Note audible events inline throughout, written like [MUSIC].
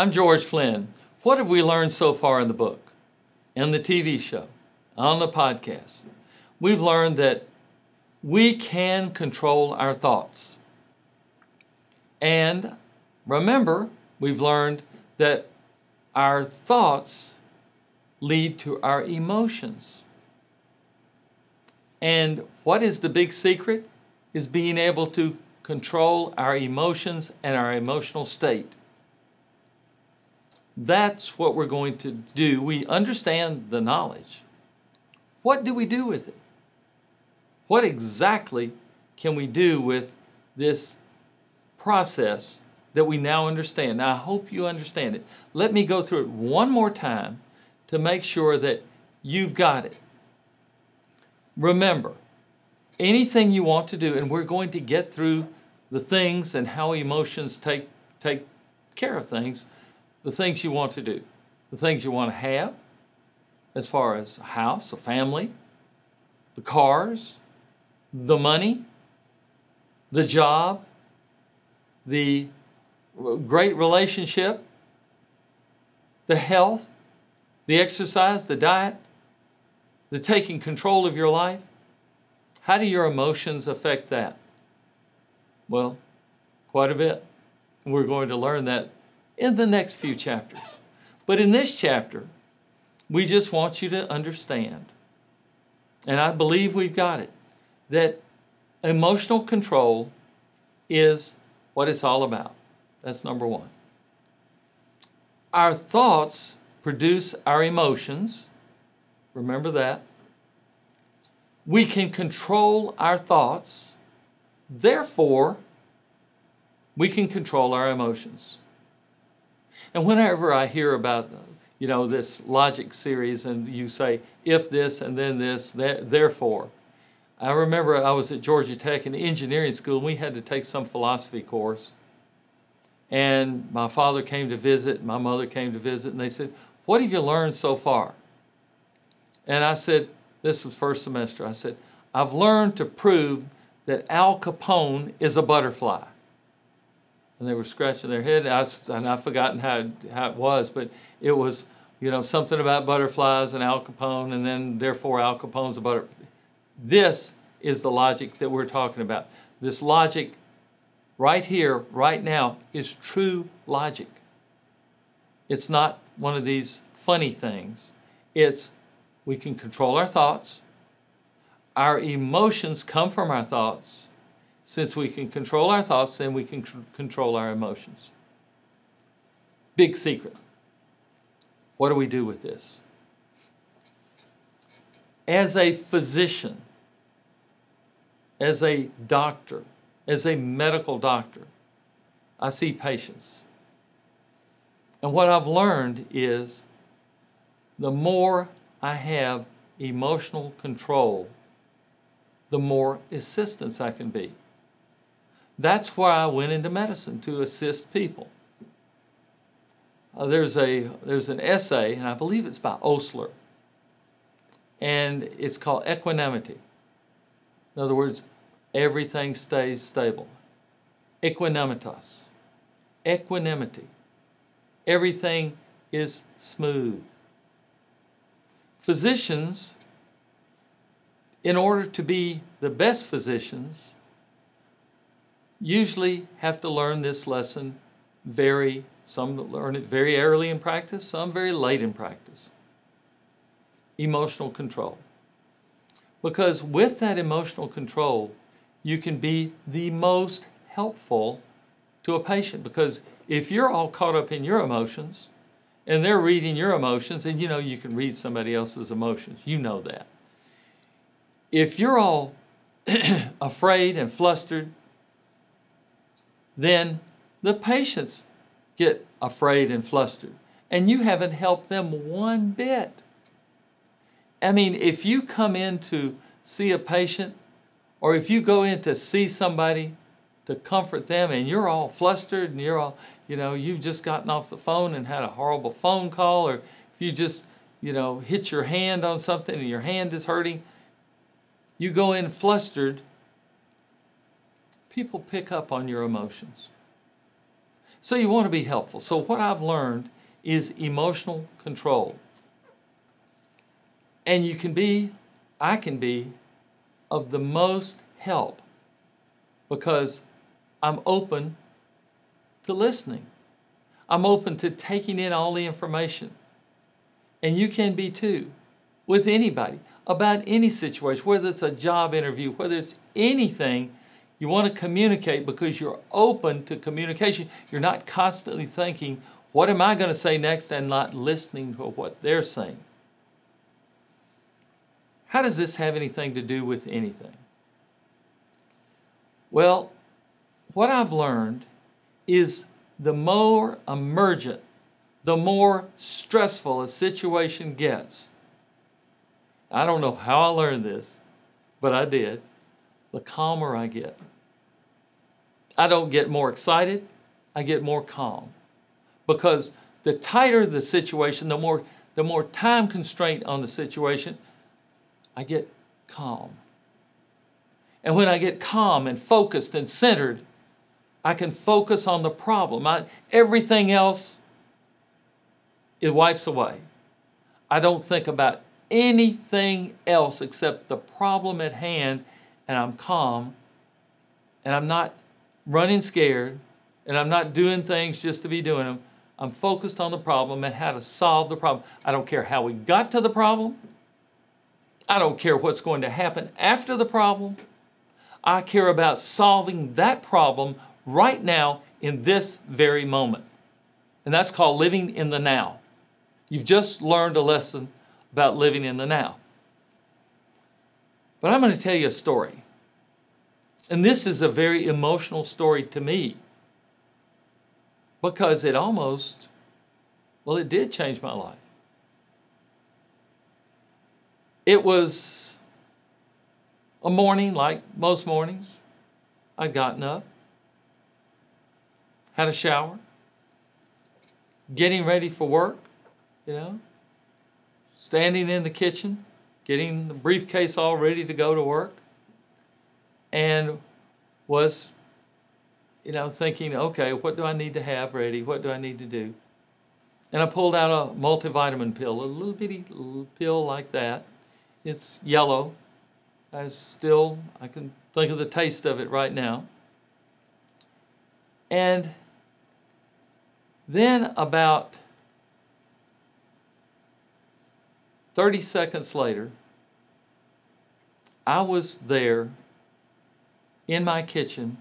I'm George Flynn. What have we learned so far in the book, in the TV show, on the podcast? We've learned that we can control our thoughts. And remember, we've learned that our thoughts lead to our emotions. And what is the big secret? Is being able to control our emotions and our emotional state. That's what we're going to do. We understand the knowledge. What do we do with it? What exactly can we do with this process that we now understand? Now, I hope you understand it. Let me go through it one more time to make sure that you've got it. Remember, anything you want to do, and we're going to get through the things and how emotions take, take care of things, the things you want to do, the things you want to have, as far as a house, a family, the cars, the money, the job, the great relationship, the health, the exercise, the diet, the taking control of your life. How do your emotions affect that? Well, quite a bit. We're going to learn that in the next few chapters. But in this chapter, we just want you to understand, and I believe we've got it, that emotional control is what it's all about. That's number one. Our thoughts produce our emotions. Remember that. We can control our thoughts. Therefore, we can control our emotions. And whenever I hear about, you know, this logic series and you say, if this and then this, that therefore, I remember I was at Georgia Tech in engineering school and we had to take some philosophy course. And my father came to visit, my mother came to visit, and they said, What have you learned so far? And I said, This was first semester. I said, I've learned to prove that Al Capone is a butterfly and they were scratching their head. And, I, and I've forgotten how, how it was, but it was, you know, something about butterflies and Al Capone, and then therefore Al Capone's a butter. This is the logic that we're talking about. This logic right here, right now, is true logic. It's not one of these funny things. It's we can control our thoughts. Our emotions come from our thoughts since we can control our thoughts, then we can c- control our emotions. Big secret. What do we do with this? As a physician, as a doctor, as a medical doctor, I see patients. And what I've learned is the more I have emotional control, the more assistance I can be. That's why I went into medicine to assist people. Uh, there's a there's an essay, and I believe it's by Osler, and it's called Equanimity. In other words, everything stays stable. Aequanimitas. Equanimity. Everything is smooth. Physicians, in order to be the best physicians, usually have to learn this lesson very, some learn it very early in practice, some very late in practice. Emotional control. Because with that emotional control, you can be the most helpful to a patient. Because if you're all caught up in your emotions and they're reading your emotions, and you know you can read somebody else's emotions, you know that. If you're all [CLEARS THROAT] afraid and flustered then the patients get afraid and flustered. And you haven't helped them one bit. I mean, if you come in to see a patient, or if you go in to see somebody to comfort them and you're all flustered and you're all, you know, you've just gotten off the phone and had a horrible phone call, or if you just, you know, hit your hand on something and your hand is hurting, you go in flustered people pick up on your emotions. So you want to be helpful. So what I've learned is emotional control. And you can be, I can be, of the most help because I'm open to listening. I'm open to taking in all the information. And you can be too, with anybody, about any situation, whether it's a job interview, whether it's anything. You want to communicate because you're open to communication. You're not constantly thinking, what am I going to say next, and not listening to what they're saying. How does this have anything to do with anything? Well, what I've learned is the more emergent, the more stressful a situation gets. I don't know how I learned this, but I did. The calmer I get. I don't get more excited, I get more calm. Because the tighter the situation, the more the more time constraint on the situation, I get calm. And when I get calm and focused and centered, I can focus on the problem. I, everything else, it wipes away. I don't think about anything else except the problem at hand, and I'm calm, and I'm not running scared, and I'm not doing things just to be doing them. I'm focused on the problem and how to solve the problem. I don't care how we got to the problem. I don't care what's going to happen after the problem. I care about solving that problem right now in this very moment. And that's called living in the now. You've just learned a lesson about living in the now. But I'm going to tell you a story. And this is a very emotional story to me because it almost, well, it did change my life. It was a morning like most mornings. I'd gotten up, had a shower, getting ready for work, you know, standing in the kitchen, getting the briefcase all ready to go to work, and was, you know, thinking, okay, what do I need to have ready? What do I need to do? And I pulled out a multivitamin pill, a little bitty little pill like that, it's yellow. I still I can think of the taste of it right now. And then about 30 seconds later, I was there in my kitchen,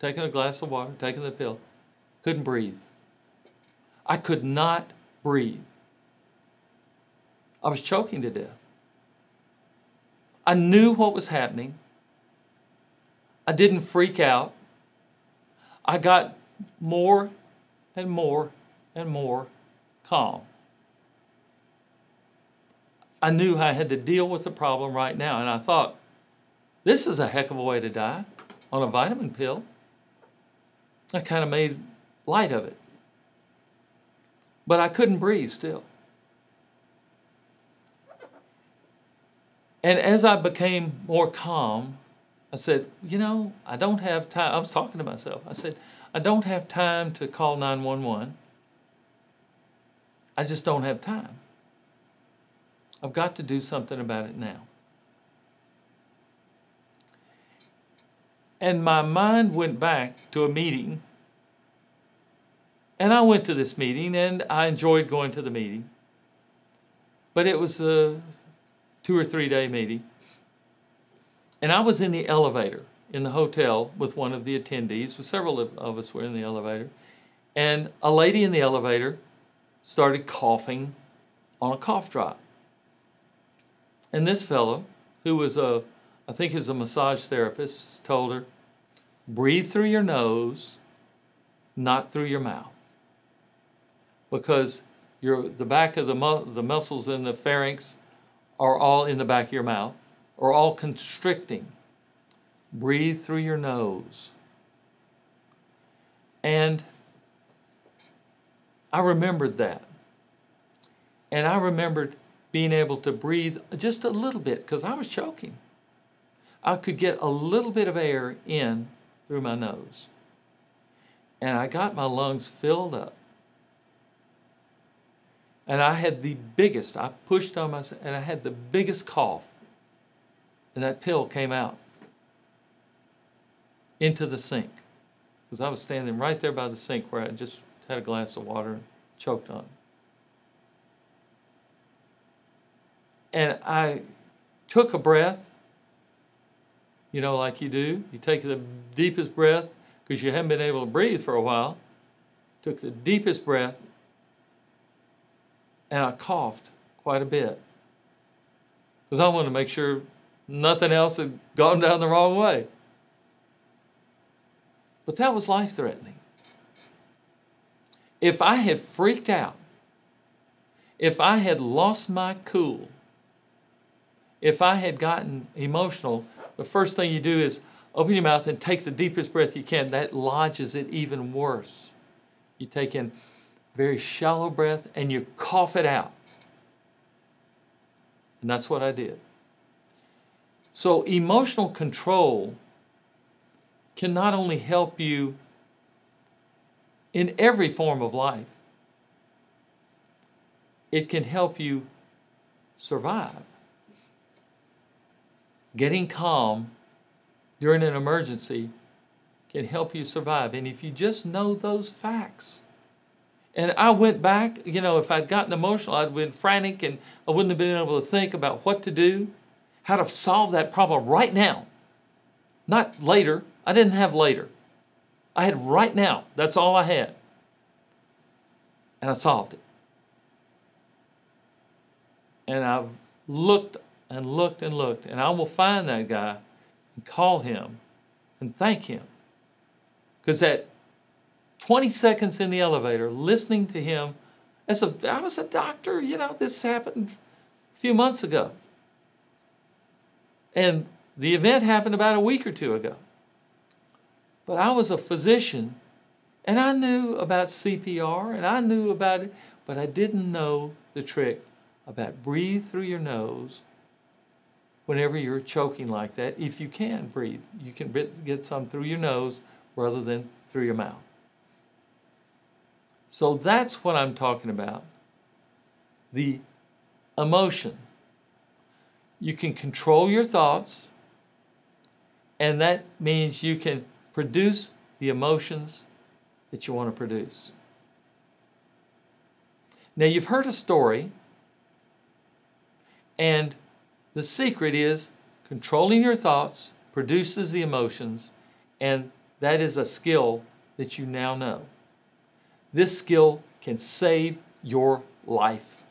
taking a glass of water, taking the pill, couldn't breathe. I could not breathe. I was choking to death. I knew what was happening. I didn't freak out. I got more and more and more calm. I knew I had to deal with the problem right now, and I thought, this is a heck of a way to die on a vitamin pill. I kind of made light of it. But I couldn't breathe still. And as I became more calm, I said, You know, I don't have time. I was talking to myself. I said, I don't have time to call 911. I just don't have time. I've got to do something about it now. And my mind went back to a meeting. And I went to this meeting and I enjoyed going to the meeting. But it was a two or three day meeting. And I was in the elevator in the hotel with one of the attendees, several of, us were in the elevator, and a lady in the elevator started coughing on a cough drop. And this fellow, who was a, I think is a massage therapist, told her, breathe through your nose, not through your mouth. Because your, the back of the, mu- the muscles in the pharynx are all in the back of your mouth, are all constricting. Breathe through your nose. And I remembered that. And I remembered being able to breathe just a little bit because I was choking. I could get a little bit of air in through my nose. And I got my lungs filled up. And I had the biggest, I pushed on myself, and I had the biggest cough. And that pill came out into the sink. Because I was standing right there by the sink where I just had a glass of water and choked on it. And I took a breath, you know, like you do. You take the deepest breath because you haven't been able to breathe for a while. Took the deepest breath, and I coughed quite a bit because I wanted to make sure nothing else had gone down the wrong way. But that was life threatening. If I had freaked out, if I had lost my cool, if I had gotten emotional, the first thing you do is open your mouth and take the deepest breath you can. That lodges it even worse. You take in very shallow breath and you cough it out. And that's what I did. So, emotional control can not only help you in every form of life, it can help you survive. Getting calm during an emergency can help you survive. And if you just know those facts, and I went back, you know, if I'd gotten emotional, I'd been frantic and I wouldn't have been able to think about what to do, how to solve that problem right now. Not later. I didn't have later. I had right now. That's all I had. And I solved it. And I've looked and looked and looked, and I will find that guy and call him and thank him. Because that 20 seconds in the elevator, listening to him, as a, I was a doctor, you know, this happened a few months ago. And the event happened about a week or two ago. But I was a physician and I knew about CPR and I knew about it, but I didn't know the trick about breathe through your nose whenever you're choking like that. If you can breathe, you can get some through your nose rather than through your mouth. So that's what I'm talking about. The emotion. You can control your thoughts, and that means you can produce the emotions that you want to produce. Now, you've heard a story, and the secret is controlling your thoughts produces the emotions, and that is a skill that you now know. This skill can save your life.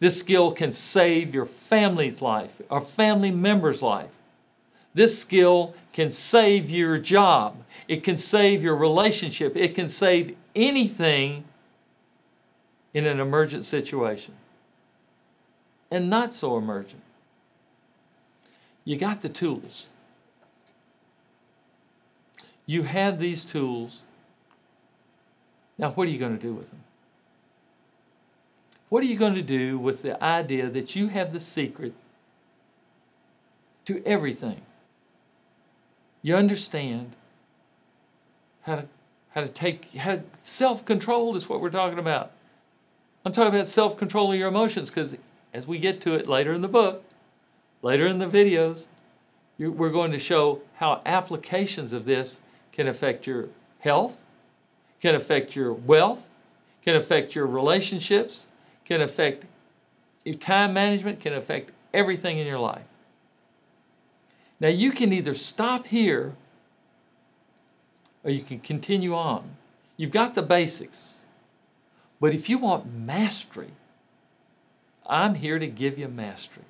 This skill can save your family's life, or family member's life. This skill can save your job. It can save your relationship. It can save anything in an emergent situation. And not so emergent. You got the tools. You have these tools. Now, what are you going to do with them? What are you going to do with the idea that you have the secret to everything? You understand how to how to take how self-control is what we're talking about. I'm talking about self-control of your emotions because as we get to it later in the book, later in the videos, we're going to show how applications of this can affect your health, can affect your wealth, can affect your relationships, can affect your time management, can affect everything in your life. Now, you can either stop here or you can continue on. You've got the basics. But if you want mastery, I'm here to give you mastery.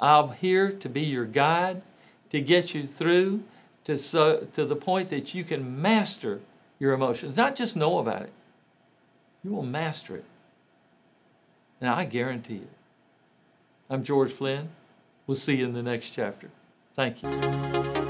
I'm here to be your guide, to get you through to, so, to the point that you can master your emotions, not just know about it. You will master it. And I guarantee it. I'm George Flynn. We'll see you in the next chapter. Thank you.